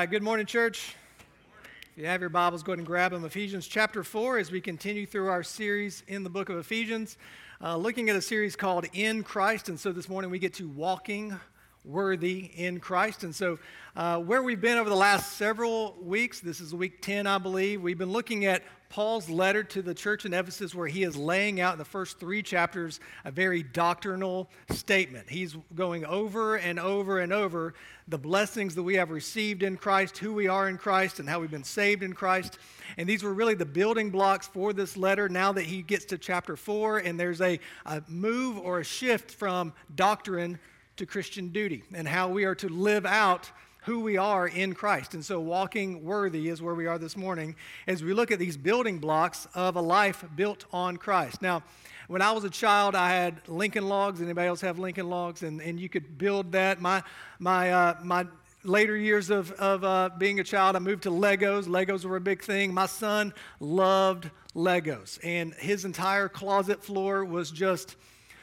right, good morning, church. If you have your Bibles, go ahead and grab them. Ephesians chapter 4 as we continue through our series in the book of Ephesians, uh, looking at a series called In Christ. And so this morning we get to walking worthy in Christ. And so, uh, where we've been over the last several weeks, this is week 10, I believe, we've been looking at Paul's letter to the church in Ephesus, where he is laying out in the first three chapters a very doctrinal statement. He's going over and over and over the blessings that we have received in Christ, who we are in Christ, and how we've been saved in Christ. And these were really the building blocks for this letter. Now that he gets to chapter four, and there's a, a move or a shift from doctrine to Christian duty and how we are to live out who we are in Christ. And so, walking worthy is where we are this morning as we look at these building blocks of a life built on Christ. Now, when I was a child, I had Lincoln Logs. Anybody else have Lincoln Logs? And, and you could build that. My, my, uh, my later years of, of uh, being a child, I moved to Legos. Legos were a big thing. My son loved Legos, and his entire closet floor was just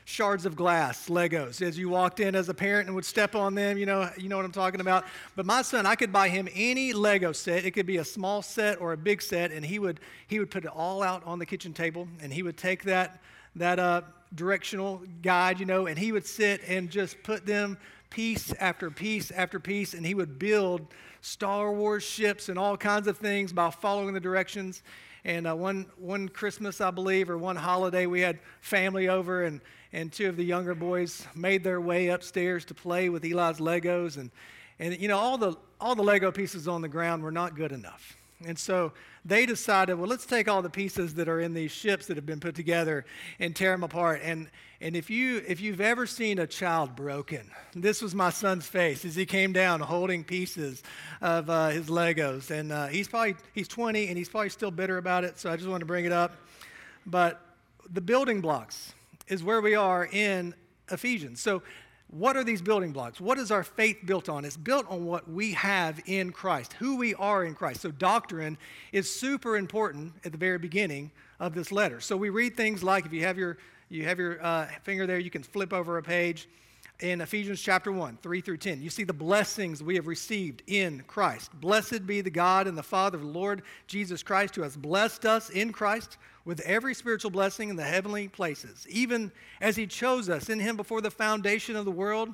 shards of glass, Legos, as you walked in as a parent and would step on them. You know, you know what I'm talking about. But my son, I could buy him any Lego set. It could be a small set or a big set, and he would he would put it all out on the kitchen table, and he would take that that uh, directional guide, you know, and he would sit and just put them piece after piece after piece, and he would build Star Wars ships and all kinds of things by following the directions. And uh, one, one Christmas, I believe, or one holiday, we had family over, and, and two of the younger boys made their way upstairs to play with Eli's Legos. And, and you know, all the, all the Lego pieces on the ground were not good enough. And so they decided, well, let's take all the pieces that are in these ships that have been put together and tear them apart. And, and if, you, if you've ever seen a child broken, this was my son's face as he came down holding pieces of uh, his Legos. And uh, he's probably, he's 20 and he's probably still bitter about it. So I just wanted to bring it up. But the building blocks is where we are in Ephesians. So what are these building blocks? What is our faith built on? It's built on what we have in Christ, who we are in Christ. So, doctrine is super important at the very beginning of this letter. So, we read things like if you have your, you have your uh, finger there, you can flip over a page in Ephesians chapter 1, 3 through 10. You see the blessings we have received in Christ. Blessed be the God and the Father of the Lord Jesus Christ, who has blessed us in Christ with every spiritual blessing in the heavenly places, even as he chose us in him before the foundation of the world,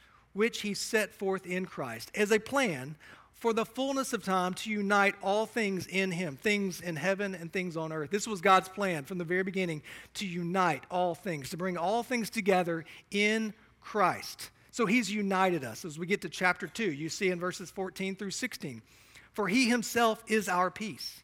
which he set forth in Christ as a plan for the fullness of time to unite all things in him, things in heaven and things on earth. This was God's plan from the very beginning to unite all things, to bring all things together in Christ. So he's united us. As we get to chapter 2, you see in verses 14 through 16, for he himself is our peace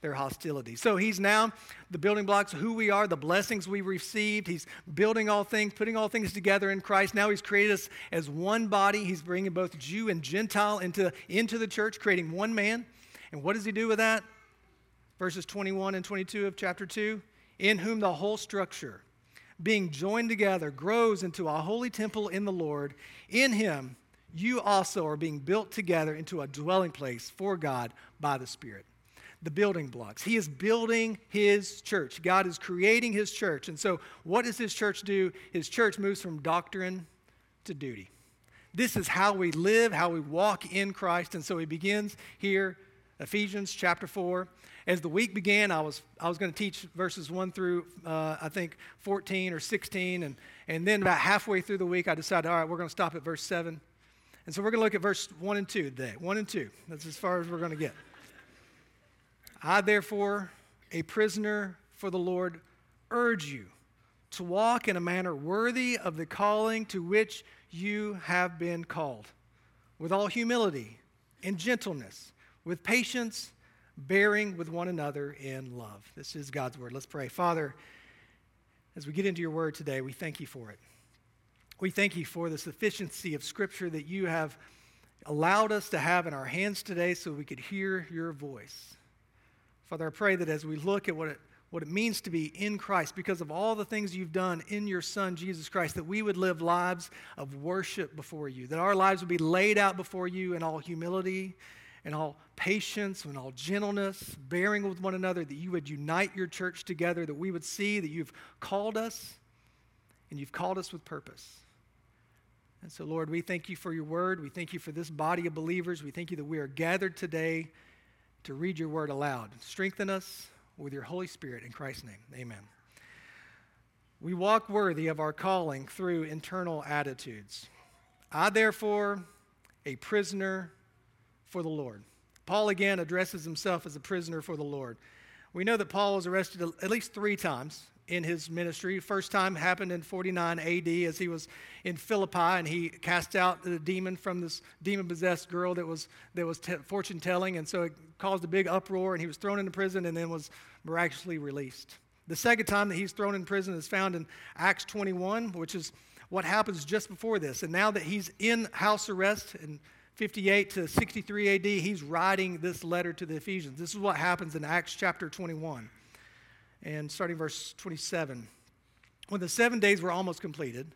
their hostility. So he's now the building blocks of who we are, the blessings we received. He's building all things, putting all things together in Christ. Now he's created us as one body. He's bringing both Jew and Gentile into, into the church, creating one man. And what does he do with that? Verses 21 and 22 of chapter 2 In whom the whole structure, being joined together, grows into a holy temple in the Lord. In him, you also are being built together into a dwelling place for God by the Spirit the building blocks. He is building his church. God is creating his church. And so, what does his church do? His church moves from doctrine to duty. This is how we live, how we walk in Christ. And so, he begins here, Ephesians chapter 4. As the week began, I was, I was going to teach verses 1 through, uh, I think, 14 or 16. And, and then about halfway through the week, I decided, all right, we're going to stop at verse 7. And so we're going to look at verse 1 and 2 today. 1 and 2. That's as far as we're going to get. I, therefore, a prisoner for the Lord, urge you to walk in a manner worthy of the calling to which you have been called, with all humility and gentleness, with patience, bearing with one another in love. This is God's word. Let's pray. Father, as we get into your word today, we thank you for it. We thank you for the sufficiency of Scripture that you have allowed us to have in our hands today so we could hear your voice. Father, I pray that as we look at what it, what it means to be in Christ, because of all the things you've done in your Son, Jesus Christ, that we would live lives of worship before you, that our lives would be laid out before you in all humility and all patience and all gentleness, bearing with one another, that you would unite your church together, that we would see that you've called us and you've called us with purpose. And so, Lord, we thank you for your word. We thank you for this body of believers. We thank you that we are gathered today to read your word aloud. Strengthen us with your Holy Spirit in Christ's name. Amen. We walk worthy of our calling through internal attitudes. I, therefore, a prisoner for the Lord. Paul again addresses himself as a prisoner for the Lord. We know that Paul was arrested at least three times in his ministry. First time happened in 49 AD as he was in Philippi and he cast out the demon from this demon possessed girl that was, that was t- fortune telling. And so it caused a big uproar and he was thrown into prison and then was miraculously released. The second time that he's thrown in prison is found in Acts 21, which is what happens just before this. And now that he's in house arrest in 58 to 63 AD, he's writing this letter to the Ephesians. This is what happens in Acts chapter 21 and starting verse 27. When the seven days were almost completed,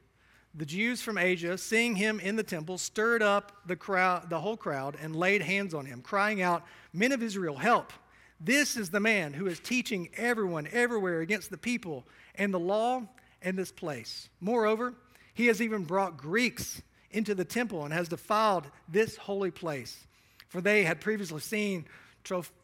the Jews from Asia, seeing him in the temple, stirred up the crowd, the whole crowd, and laid hands on him, crying out, "Men of Israel, help! This is the man who is teaching everyone everywhere against the people and the law and this place. Moreover, he has even brought Greeks into the temple and has defiled this holy place. For they had previously seen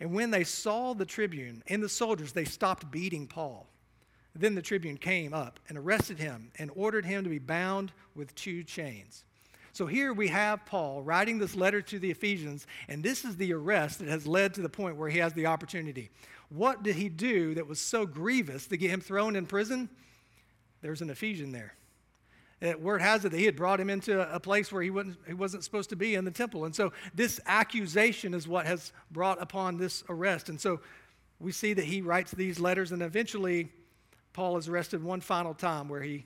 and when they saw the tribune and the soldiers, they stopped beating Paul. Then the tribune came up and arrested him and ordered him to be bound with two chains. So here we have Paul writing this letter to the Ephesians, and this is the arrest that has led to the point where he has the opportunity. What did he do that was so grievous to get him thrown in prison? There's an Ephesian there. Word has it that he had brought him into a place where he wasn't, he wasn't supposed to be in the temple. And so this accusation is what has brought upon this arrest. And so we see that he writes these letters, and eventually Paul is arrested one final time where he,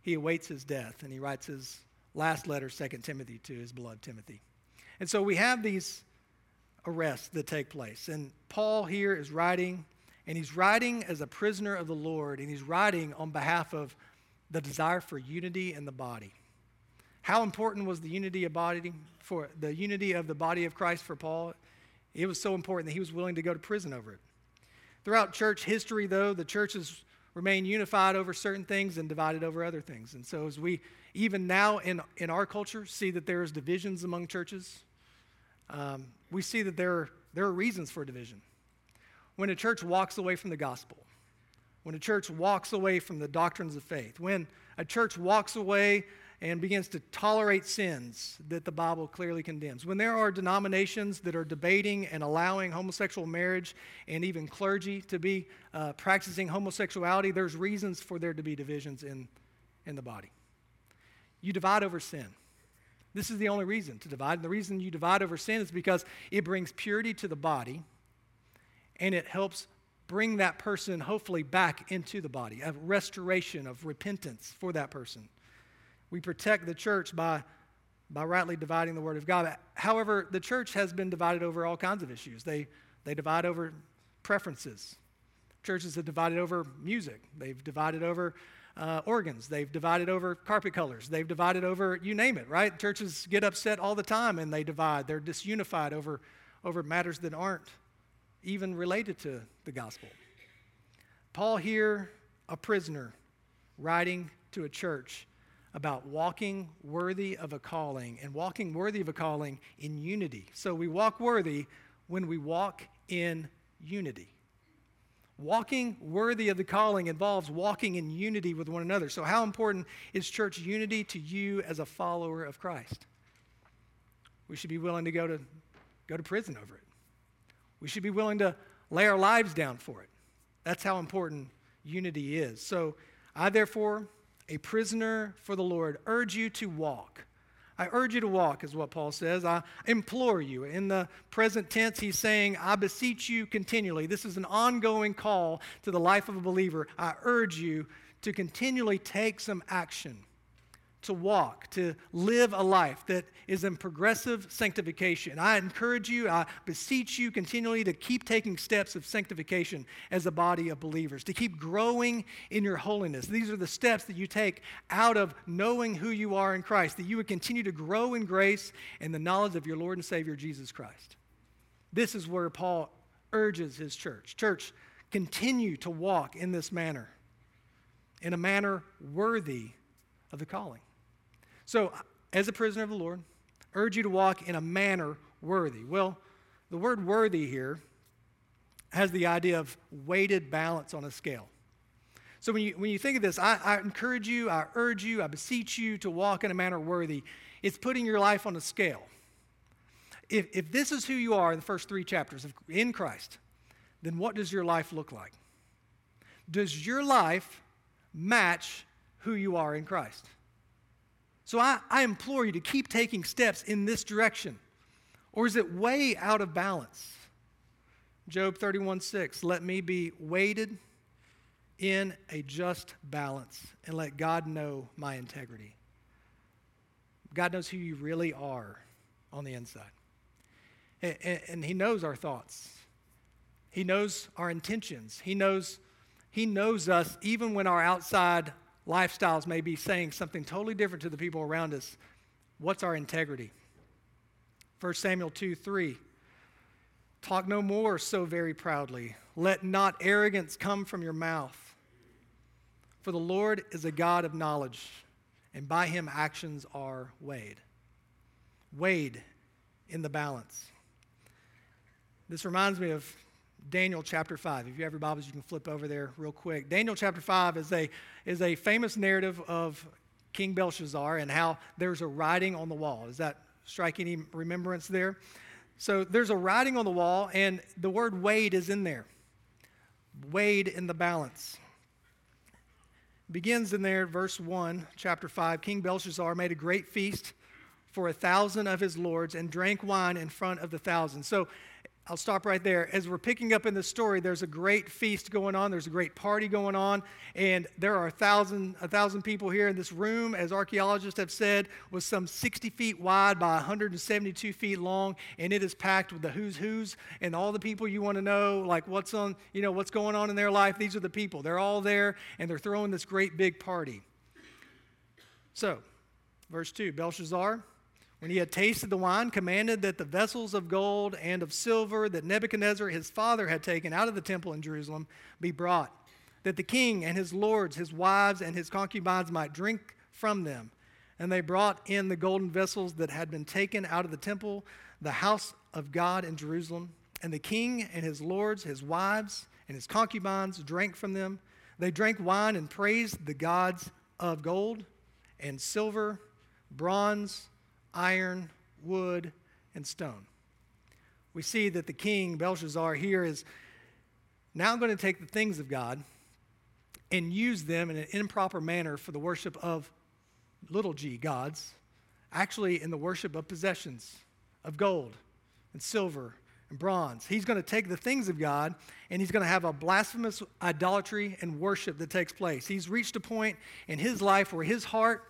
he awaits his death, and he writes his last letter, 2 Timothy, to his beloved Timothy. And so we have these arrests that take place. And Paul here is writing, and he's writing as a prisoner of the Lord, and he's writing on behalf of the desire for unity in the body. How important was the unity of body for the unity of the body of Christ for Paul? It was so important that he was willing to go to prison over it. Throughout church history, though, the churches remain unified over certain things and divided over other things. And so, as we even now in, in our culture see that there is divisions among churches, um, we see that there, there are reasons for division. When a church walks away from the gospel, when a church walks away from the doctrines of faith, when a church walks away and begins to tolerate sins that the Bible clearly condemns. When there are denominations that are debating and allowing homosexual marriage and even clergy to be uh, practicing homosexuality, there's reasons for there to be divisions in, in the body. You divide over sin. This is the only reason to divide. And the reason you divide over sin is because it brings purity to the body and it helps bring that person hopefully back into the body, a restoration of repentance for that person. We protect the church by, by rightly dividing the Word of God. However, the church has been divided over all kinds of issues. They, they divide over preferences. Churches have divided over music, they've divided over uh, organs, they've divided over carpet colors, they've divided over you name it, right? Churches get upset all the time and they divide. They're disunified over, over matters that aren't even related to the gospel. Paul here, a prisoner, writing to a church, about walking worthy of a calling and walking worthy of a calling in unity. So we walk worthy when we walk in unity. Walking worthy of the calling involves walking in unity with one another. So, how important is church unity to you as a follower of Christ? We should be willing to go to, go to prison over it. We should be willing to lay our lives down for it. That's how important unity is. So, I therefore, a prisoner for the Lord, urge you to walk I urge you to walk, is what Paul says. I implore you. In the present tense, he's saying, I beseech you continually. This is an ongoing call to the life of a believer. I urge you to continually take some action to walk, to live a life that is in progressive sanctification. I encourage you, I beseech you continually to keep taking steps of sanctification as a body of believers, to keep growing in your holiness. These are the steps that you take out of knowing who you are in Christ, that you would continue to grow in grace and the knowledge of your Lord and Savior Jesus Christ. This is where Paul urges his church. Church, continue to walk in this manner, in a manner worthy of the calling. So, as a prisoner of the Lord, urge you to walk in a manner worthy. Well, the word worthy here has the idea of weighted balance on a scale. So when you, when you think of this, I, I, encourage you, I urge you, I beseech you to walk in a manner worthy. It's putting your life on a scale. If, if this is who you are in the first three chapters of, in Christ, then what does your life look like? Does your life match who you are in Christ? So I, I implore you to keep taking steps in this direction. Or is it way out of balance? Job 31 6, let me be weighted in a just balance and let God know my integrity. God knows who you really are on the inside. And, and, and He knows our thoughts, He knows our intentions, He knows, He knows us even when our outside lifestyles may be saying something totally different to the people around us. What's our integrity? 1 Samuel 2 3. Talk no more so very proudly. Let not arrogance come from your mouth. For the Lord is a God of knowledge, and by him actions are weighed. Weighed in the balance. This reminds me of Daniel chapter 5. If you have your Bibles, you can flip over there real quick. Daniel chapter 5 is a, is a famous narrative of King Belshazzar and how there's a writing on the wall. Does that strike any remembrance there? So there's a writing on the wall, and the word weighed is in there. Weighed in the balance. Begins in there, verse 1, chapter 5. King Belshazzar made a great feast for a thousand of his lords and drank wine in front of the thousand. So I'll stop right there. As we're picking up in the story, there's a great feast going on. There's a great party going on, and there are a thousand, a thousand people here in this room. As archaeologists have said, was some 60 feet wide by 172 feet long, and it is packed with the who's who's and all the people you want to know, like what's on, you know, what's going on in their life. These are the people. They're all there, and they're throwing this great big party. So, verse two, Belshazzar when he had tasted the wine, commanded that the vessels of gold and of silver that Nebuchadnezzar his father had taken out of the temple in Jerusalem be brought, that the king and his lords, his wives, and his concubines might drink from them. And they brought in the golden vessels that had been taken out of the temple, the house of God in Jerusalem. And the king and his lords, his wives, and his concubines drank from them. They drank wine and praised the gods of gold and silver, bronze, iron, wood, and stone. We see that the king, Belshazzar, here is now going to take the things of God and use them in an improper manner for the worship of little g gods, actually, in the worship of possessions of gold and silver and bronze. He's going to take the things of God and he's going to have a blasphemous idolatry and worship that takes place. He's reached a point in his life where his heart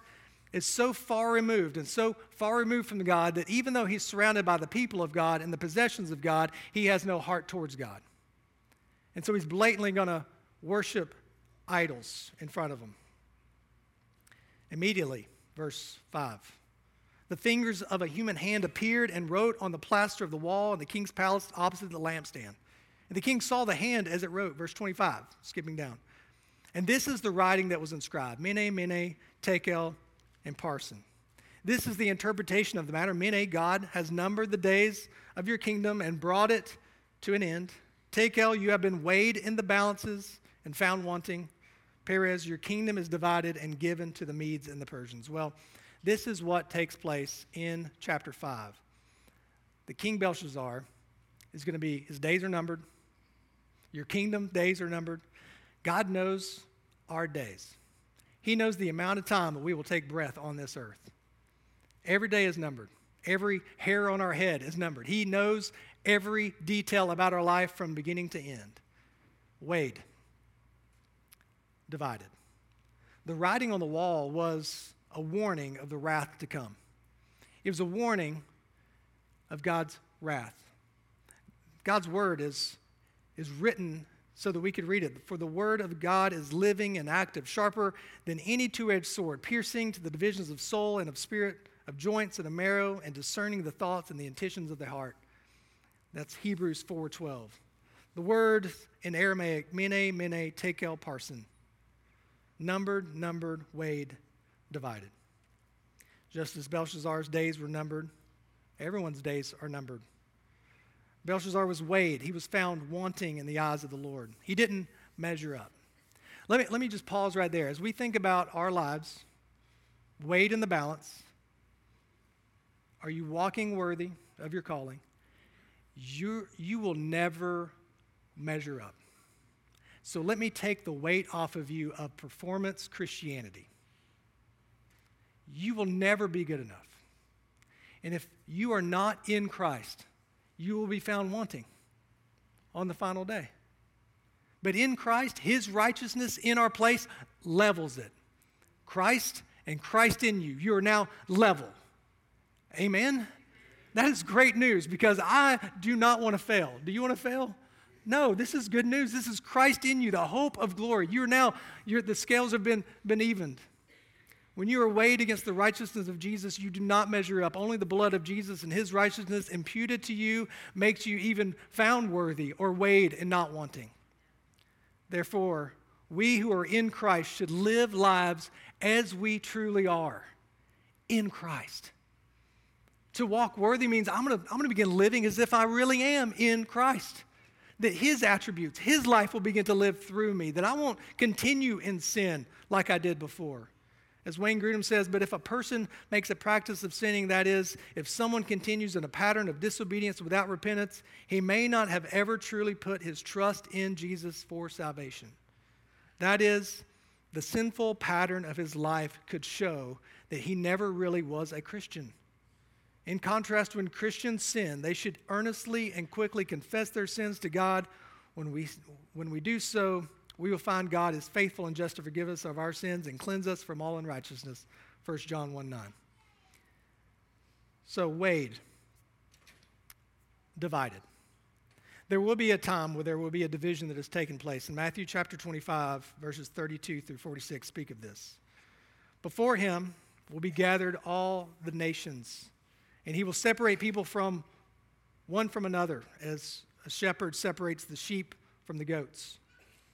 is so far removed and so far removed from God that even though he's surrounded by the people of God and the possessions of God, he has no heart towards God. And so he's blatantly going to worship idols in front of them. Immediately, verse 5. The fingers of a human hand appeared and wrote on the plaster of the wall in the king's palace opposite the lampstand. And the king saw the hand as it wrote, verse 25, skipping down. And this is the writing that was inscribed Mene, Mene, Tekel, and parsin. This is the interpretation of the matter. Mene, God has numbered the days of your kingdom and brought it to an end. Tekel, you have been weighed in the balances and found wanting. Perez, your kingdom is divided and given to the Medes and the Persians. Well, this is what takes place in chapter 5. The king Belshazzar is going to be, his days are numbered. Your kingdom days are numbered. God knows our days. He knows the amount of time that we will take breath on this earth. Every day is numbered. Every hair on our head is numbered. He knows every detail about our life from beginning to end. Weighed, divided. The writing on the wall was a warning of the wrath to come. It was a warning of God's wrath. God's word is, is written so that we could read it. For the word of God is living and active, sharper than any two edged sword, piercing to the divisions of soul and of spirit, of joints and of marrow, and discerning the thoughts and the intentions of the heart. That's Hebrews 4:12. The word in Aramaic, mene, mene, tekel, parsin. Numbered, numbered, weighed, divided. Just as Belshazzar's days were numbered, everyone's days are numbered. Belshazzar was weighed. He was found wanting in the eyes of the Lord. He didn't measure up. Let me, let me just pause right there. As we think about our lives, weighed in the balance, are you walking worthy of your calling? You, you will never measure up. So let me take the weight off of you of performance Christianity. You will never be good enough. And if you are not in Christ, you will be found wanting on the final day. But in Christ, his righteousness in our place levels it. Christ and Christ in you. You are now level. Amen? That is great news because I do not want to fail. Do you want to fail? No, this is good news. This is Christ in you, the hope of glory. You're now, you're, the scales have been, been evened. When you are weighed against the righteousness of Jesus, you do not measure up. Only the blood of Jesus and his righteousness imputed to you makes you even found worthy or weighed and not wanting. Therefore, we who are in Christ should live lives as we truly are in Christ. To walk worthy means I'm going to I'm going to begin living as if I really am in Christ. That his attributes, his life will begin to live through me, that I won't continue in sin like I did before. As Wayne Grudem says, but if a person makes a practice of sinning, that is, if someone continues in a pattern of disobedience without repentance, he may not have ever truly put his trust in Jesus for salvation. That is, the sinful pattern of his life could show that he never really was a Christian. In contrast, when Christians sin, they should earnestly and quickly confess their sins to God. When we, when we do so, we will find God is faithful and just to forgive us of our sins and cleanse us from all unrighteousness. 1 John 1 9. So, Weighed, divided. There will be a time where there will be a division that has taken place. In Matthew chapter 25, verses 32 through 46, speak of this. Before him will be gathered all the nations, and he will separate people from one from another, as a shepherd separates the sheep from the goats.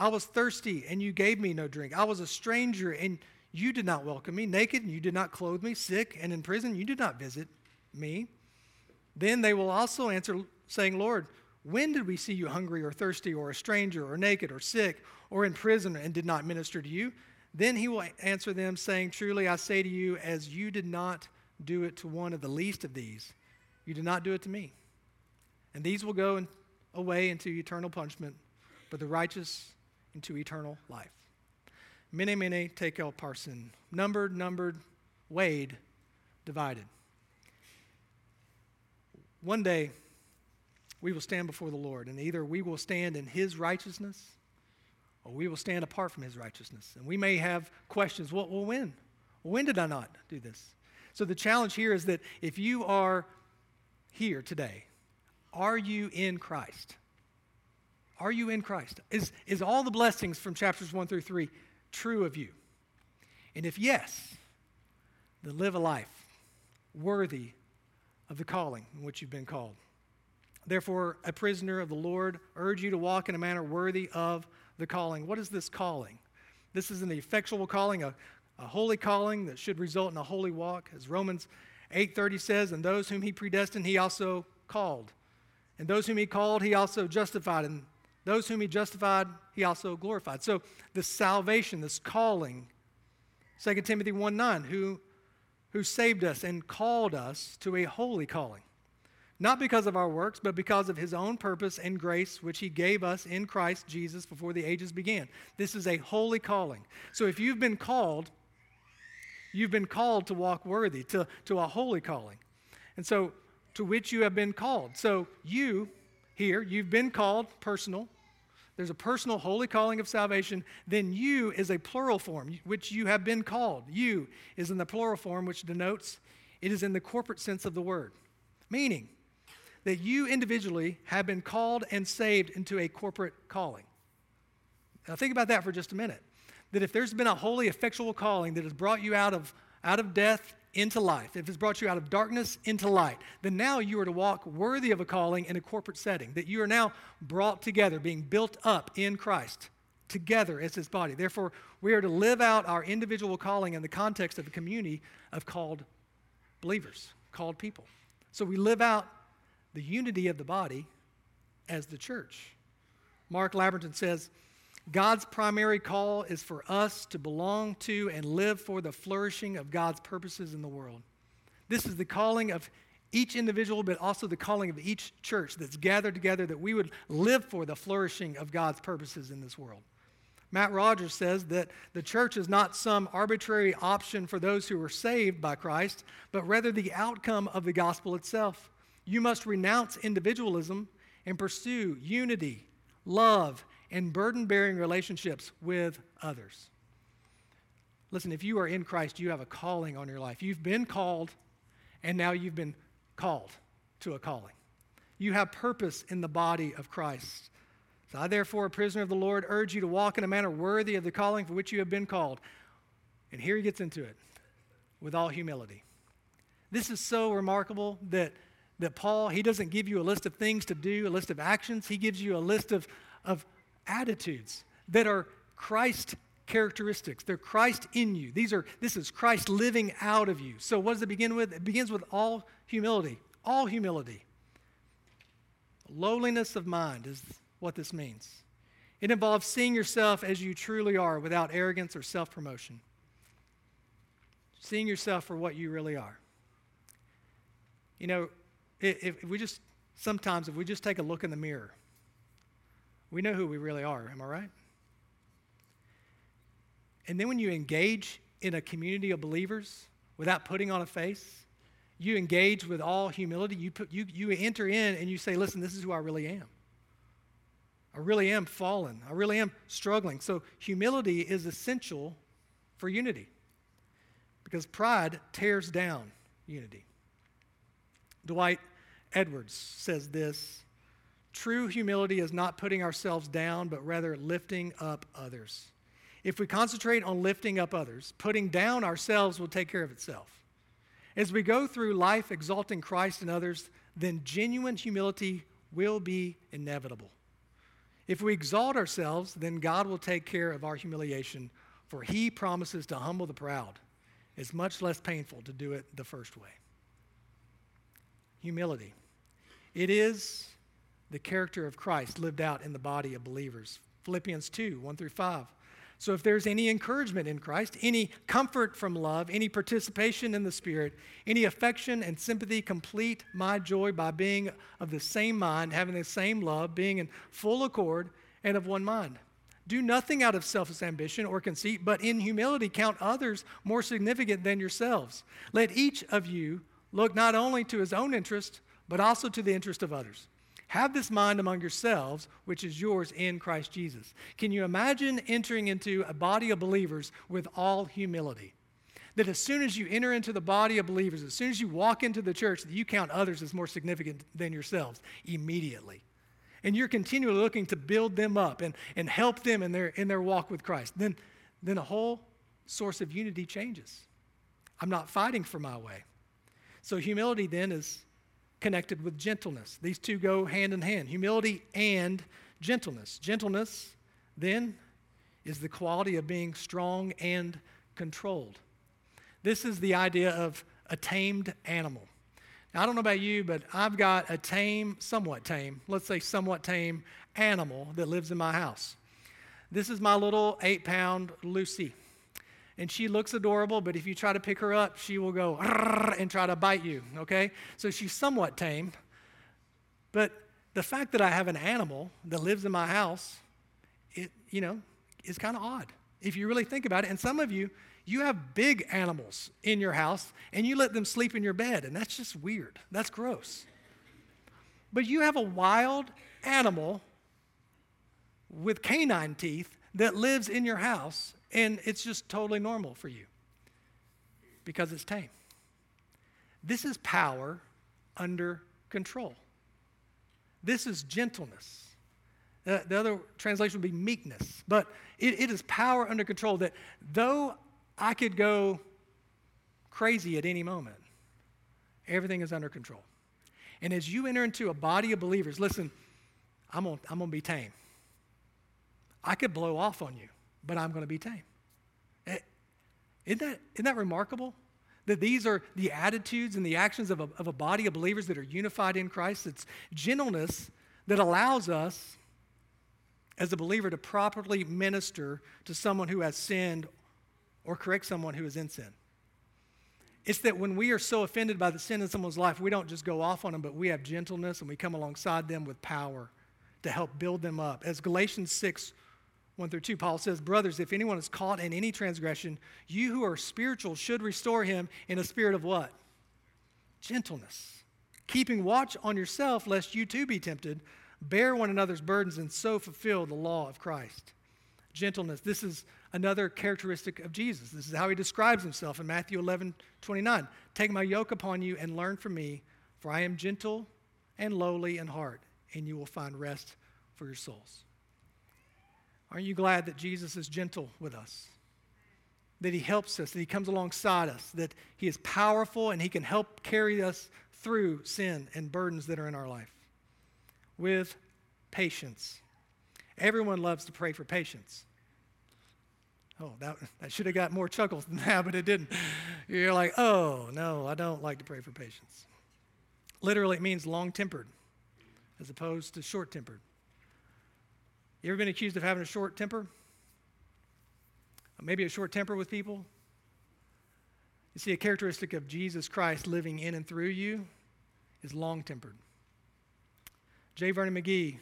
I was thirsty and you gave me no drink. I was a stranger and you did not welcome me. Naked and you did not clothe me. Sick and in prison, you did not visit me. Then they will also answer, saying, Lord, when did we see you hungry or thirsty or a stranger or naked or sick or in prison and did not minister to you? Then he will answer them, saying, Truly I say to you, as you did not do it to one of the least of these, You did not do it to me. And these will go away into eternal punishment, but the righteous into eternal life. Mene, mene, tekel, parsin. Numbered, numbered, weighed, divided. One day, we will stand before the Lord, and either we will stand in His righteousness or we will stand apart from His righteousness. And we may have questions what will when? When did I not do this? So the challenge here is that if you are here today, are you in Christ? Are you in Christ? Is, is all the blessings from chapters 1 through 3 true of you? And if yes, then live a life worthy of the calling in which you've been called. Therefore, a prisoner of the Lord, urge you to walk in a manner worthy of the calling. What is this calling? This is an effectual calling, a, a holy calling that should result in a holy walk. As Romans 8:30 says, and those whom he predestined, he also called. And those whom he called, he also justified. And those whom he justified, he also glorified. So this salvation, this calling, 2 Timothy 1 9, who, who saved us and called us to a holy calling. Not because of our works, but because of his own purpose and grace, which he gave us in Christ Jesus before the ages began. This is a holy calling. So if you've been called, you've been called to walk worthy, to, to a holy calling. And so, to which you have been called. So, you here, you've been called personal. There's a personal holy calling of salvation. Then you is a plural form, which you have been called. You is in the plural form, which denotes it is in the corporate sense of the word. Meaning that you individually have been called and saved into a corporate calling. Now, think about that for just a minute. That if there's been a holy, effectual calling that has brought you out of, out of death into life, if it's brought you out of darkness into light, then now you are to walk worthy of a calling in a corporate setting, that you are now brought together, being built up in Christ, together as his body. Therefore, we are to live out our individual calling in the context of a community of called believers, called people. So we live out the unity of the body as the church. Mark Labberton says, God's primary call is for us to belong to and live for the flourishing of God's purposes in the world. This is the calling of each individual, but also the calling of each church that's gathered together that we would live for the flourishing of God's purposes in this world. Matt Rogers says that the church is not some arbitrary option for those who are saved by Christ, but rather the outcome of the gospel itself. You must renounce individualism and pursue unity, love, and burden bearing relationships with others. Listen, if you are in Christ, you have a calling on your life. You've been called, and now you've been called to a calling. You have purpose in the body of Christ. So I, therefore, a prisoner of the Lord, urge you to walk in a manner worthy of the calling for which you have been called. And here he gets into it with all humility. This is so remarkable that, that Paul, he doesn't give you a list of things to do, a list of actions. He gives you a list of, of attitudes that are Christ characteristics. They're Christ in you. These are this is Christ living out of you. So what does it begin with? It begins with all humility. All humility. Lowliness of mind is what this means. It involves seeing yourself as you truly are without arrogance or self-promotion. Seeing yourself for what you really are. You know, if, if we just sometimes if we just take a look in the mirror we know who we really are, am I right? And then when you engage in a community of believers without putting on a face, you engage with all humility. You, put, you, you enter in and you say, Listen, this is who I really am. I really am fallen. I really am struggling. So, humility is essential for unity because pride tears down unity. Dwight Edwards says this True humility is not putting ourselves down, but rather lifting up others. If we concentrate on lifting up others, putting down ourselves will take care of itself. As we go through life exalting Christ and others, then genuine humility will be inevitable. If we exalt ourselves, then God will take care of our humiliation, for he promises to humble the proud. It's much less painful to do it the first way. Humility. It is the character of Christ lived out in the body of believers. Philippians 2 1 through 5 So, if there's any encouragement in Christ, any comfort from love, any participation in the Spirit, any affection and sympathy, complete my joy by being of the same mind, having the same love, being in full accord, and of one mind. Do nothing out of selfish ambition or conceit, but in humility count others more significant than yourselves. Let each of you look not only to his own interest, but also to the interest of others. Have this mind among yourselves, which is yours in Christ Jesus. Can you imagine entering into a body of believers with all humility? That as soon as you enter into the body of believers, as soon as you walk into the church, that you count others as more significant than yourselves immediately. And you're continually looking to build them up and, and help them in their, in their walk with Christ. Then, then a whole source of unity changes. I'm not fighting for my way. So humility then is connected with gentleness. These two go hand in hand humility and gentleness. Gentleness, then, is the quality of being strong and controlled. This is the idea of a tamed animal. Now, I don't know about you, but I've got a tame, somewhat tame, let's say somewhat tame animal that lives in my house. This is my little eight pound Lucy and she looks adorable, but if you try to pick her up, she will go and try to bite you, okay? So she's somewhat tame. But the fact that I have an animal that lives in my house, it, you know, is kind of odd if you really think about it. And some of you, you have big animals in your house and you let them sleep in your bed, and that's just weird. That's gross. But you have a wild animal with canine teeth that lives in your house and it's just totally normal for you because it's tame. This is power under control. This is gentleness. Uh, the other translation would be meekness, but it, it is power under control that though I could go crazy at any moment, everything is under control. And as you enter into a body of believers, listen, I'm going I'm to be tame. I could blow off on you but I'm going to be tame. Eh, isn't that, isn't that remarkable? That these are the attitudes and the actions of a, of a body of believers that are unified in Christ. It's gentleness that allows us as a believer to properly minister to someone who has sinned or correct someone who is in sin. It's that when we are so offended by the sin in someone's life, we don't just go off on them, but we have gentleness and we come alongside them with power to help build them up. As Galatians 6 1 through 2, Paul says, Brothers, if anyone is caught in any transgression, you who are spiritual should restore him in a spirit of what? Gentleness. Keeping watch on yourself, lest you too be tempted. Bear one another's burdens and so fulfill the law of Christ. Gentleness. This is another characteristic of Jesus. This is how he describes himself in Matthew 11 29. Take my yoke upon you and learn from me, for I am gentle and lowly in heart, and you will find rest for your souls. Aren't you glad that Jesus is gentle with us? That he helps us, that he comes alongside us, that he is powerful and he can help carry us through sin and burdens that are in our life with patience. Everyone loves to pray for patience. Oh, that, that should have got more chuckles than that, but it didn't. You're like, oh, no, I don't like to pray for patience. Literally, it means long tempered as opposed to short tempered. You ever been accused of having a short temper? Maybe a short temper with people? You see, a characteristic of Jesus Christ living in and through you is long tempered. J. Vernon McGee,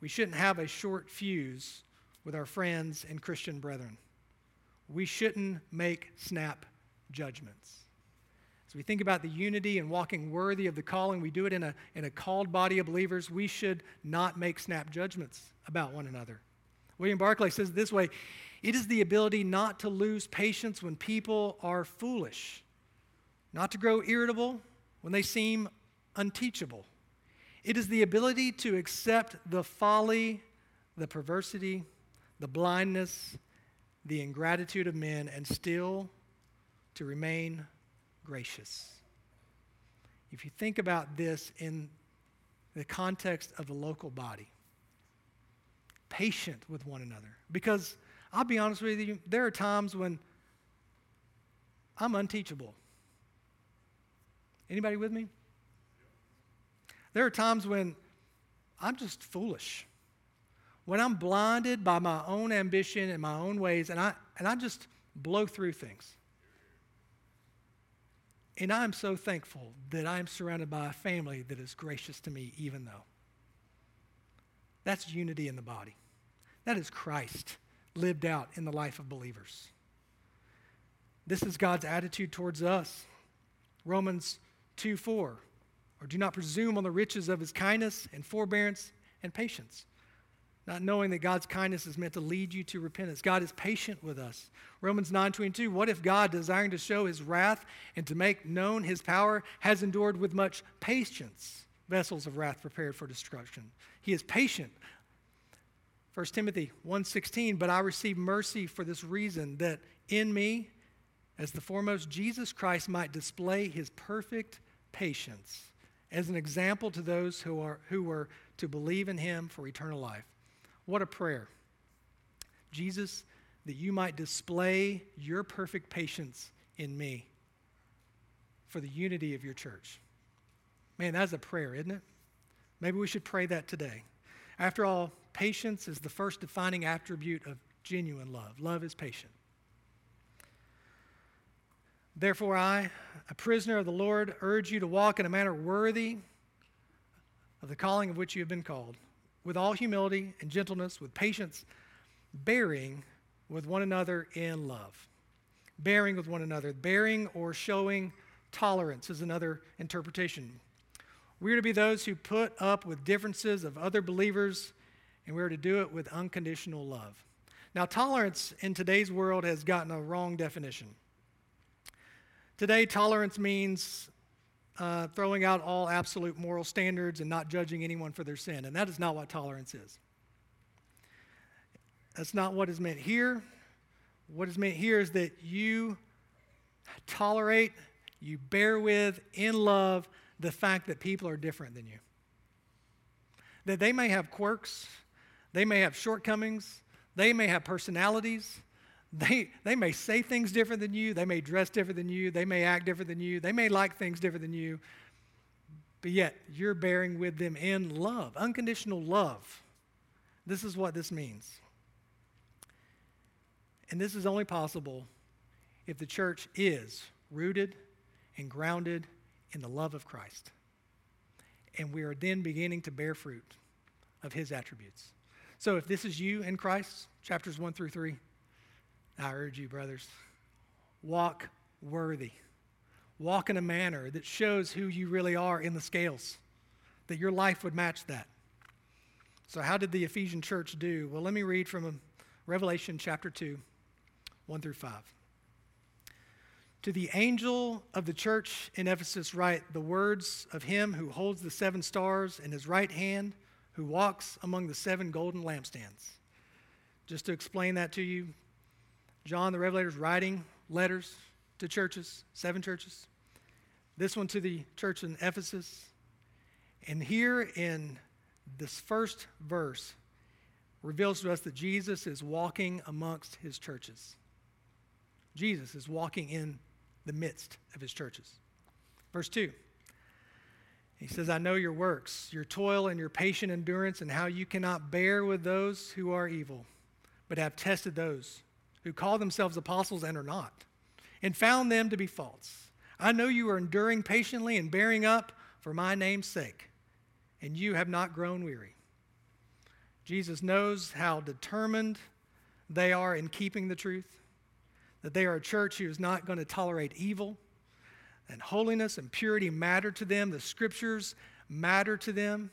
we shouldn't have a short fuse with our friends and Christian brethren. We shouldn't make snap judgments. We think about the unity and walking worthy of the calling, we do it in a, in a called body of believers. We should not make snap judgments about one another. William Barclay says this way it is the ability not to lose patience when people are foolish, not to grow irritable when they seem unteachable. It is the ability to accept the folly, the perversity, the blindness, the ingratitude of men, and still to remain gracious. If you think about this in the context of the local body, patient with one another. Because I'll be honest with you, there are times when I'm unteachable. Anybody with me? There are times when I'm just foolish. when I'm blinded by my own ambition and my own ways, and I, and I just blow through things. And I'm so thankful that I'm surrounded by a family that is gracious to me, even though. That's unity in the body. That is Christ lived out in the life of believers. This is God's attitude towards us. Romans 2 4. Or do not presume on the riches of his kindness and forbearance and patience, not knowing that God's kindness is meant to lead you to repentance. God is patient with us. Romans 9:22, what if God, desiring to show his wrath and to make known his power, has endured with much patience vessels of wrath prepared for destruction? He is patient. 1 Timothy 1:16, but I receive mercy for this reason that in me as the foremost Jesus Christ might display his perfect patience as an example to those who are who were to believe in him for eternal life. What a prayer. Jesus, that you might display your perfect patience in me for the unity of your church. Man, that's a prayer, isn't it? Maybe we should pray that today. After all, patience is the first defining attribute of genuine love. Love is patient. Therefore, I, a prisoner of the Lord, urge you to walk in a manner worthy of the calling of which you have been called, with all humility and gentleness, with patience, bearing with one another in love. Bearing with one another. Bearing or showing tolerance is another interpretation. We are to be those who put up with differences of other believers, and we are to do it with unconditional love. Now, tolerance in today's world has gotten a wrong definition. Today, tolerance means uh, throwing out all absolute moral standards and not judging anyone for their sin. And that is not what tolerance is. That's not what is meant here. What is meant here is that you tolerate, you bear with, in love, the fact that people are different than you. That they may have quirks, they may have shortcomings, they may have personalities, they, they may say things different than you, they may dress different than you, they may act different than you, they may like things different than you, but yet you're bearing with them in love, unconditional love. This is what this means. And this is only possible if the church is rooted and grounded in the love of Christ. And we are then beginning to bear fruit of his attributes. So if this is you in Christ, chapters 1 through 3, I urge you, brothers, walk worthy. Walk in a manner that shows who you really are in the scales, that your life would match that. So, how did the Ephesian church do? Well, let me read from um, Revelation chapter 2, 1 through 5. To the angel of the church in Ephesus, write the words of him who holds the seven stars in his right hand, who walks among the seven golden lampstands. Just to explain that to you, John the Revelator is writing letters to churches, seven churches. This one to the church in Ephesus. And here in this first verse reveals to us that Jesus is walking amongst his churches. Jesus is walking in the midst of his churches. Verse 2. He says, I know your works, your toil and your patient endurance, and how you cannot bear with those who are evil, but have tested those who call themselves apostles and are not, and found them to be false. I know you are enduring patiently and bearing up for my name's sake, and you have not grown weary. Jesus knows how determined they are in keeping the truth, that they are a church who is not going to tolerate evil, and holiness and purity matter to them. The scriptures matter to them.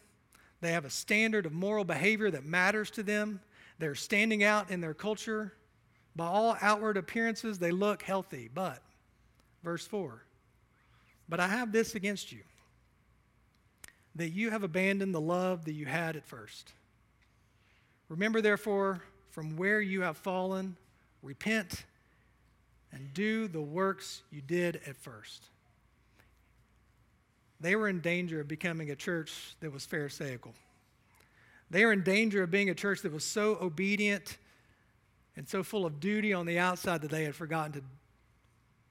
They have a standard of moral behavior that matters to them. They're standing out in their culture. By all outward appearances, they look healthy. But, verse 4, but I have this against you that you have abandoned the love that you had at first. Remember, therefore, from where you have fallen, repent and do the works you did at first. They were in danger of becoming a church that was Pharisaical. They were in danger of being a church that was so obedient and so full of duty on the outside that they had forgotten to,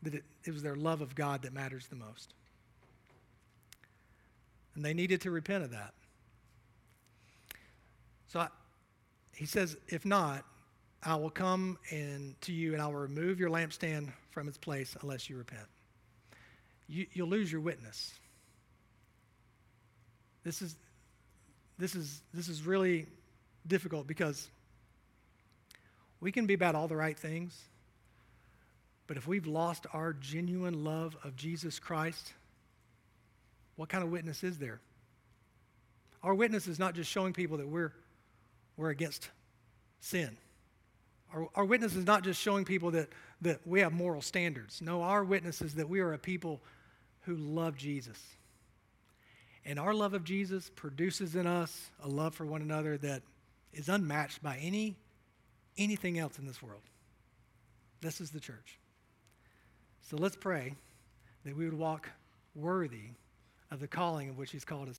that it, it was their love of God that matters the most. And they needed to repent of that. So I, he says, if not, I will come and to you and I will remove your lampstand from its place unless you repent. You, you'll lose your witness. This is, this is, this is really difficult because we can be about all the right things, but if we've lost our genuine love of Jesus Christ, what kind of witness is there? Our witness is not just showing people that we're, we're against sin. Our, our witness is not just showing people that, that we have moral standards. No, our witness is that we are a people who love Jesus. And our love of Jesus produces in us a love for one another that is unmatched by any anything else in this world. This is the church. So let's pray that we would walk worthy of the calling of which he's called us.